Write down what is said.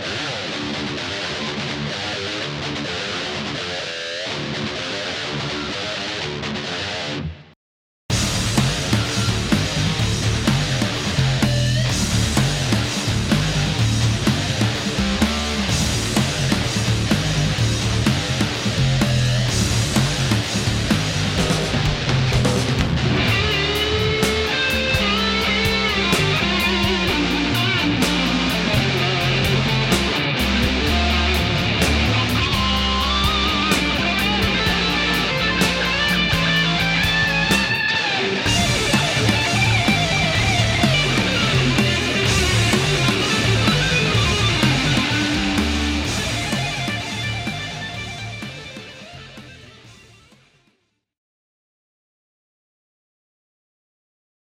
Yeah.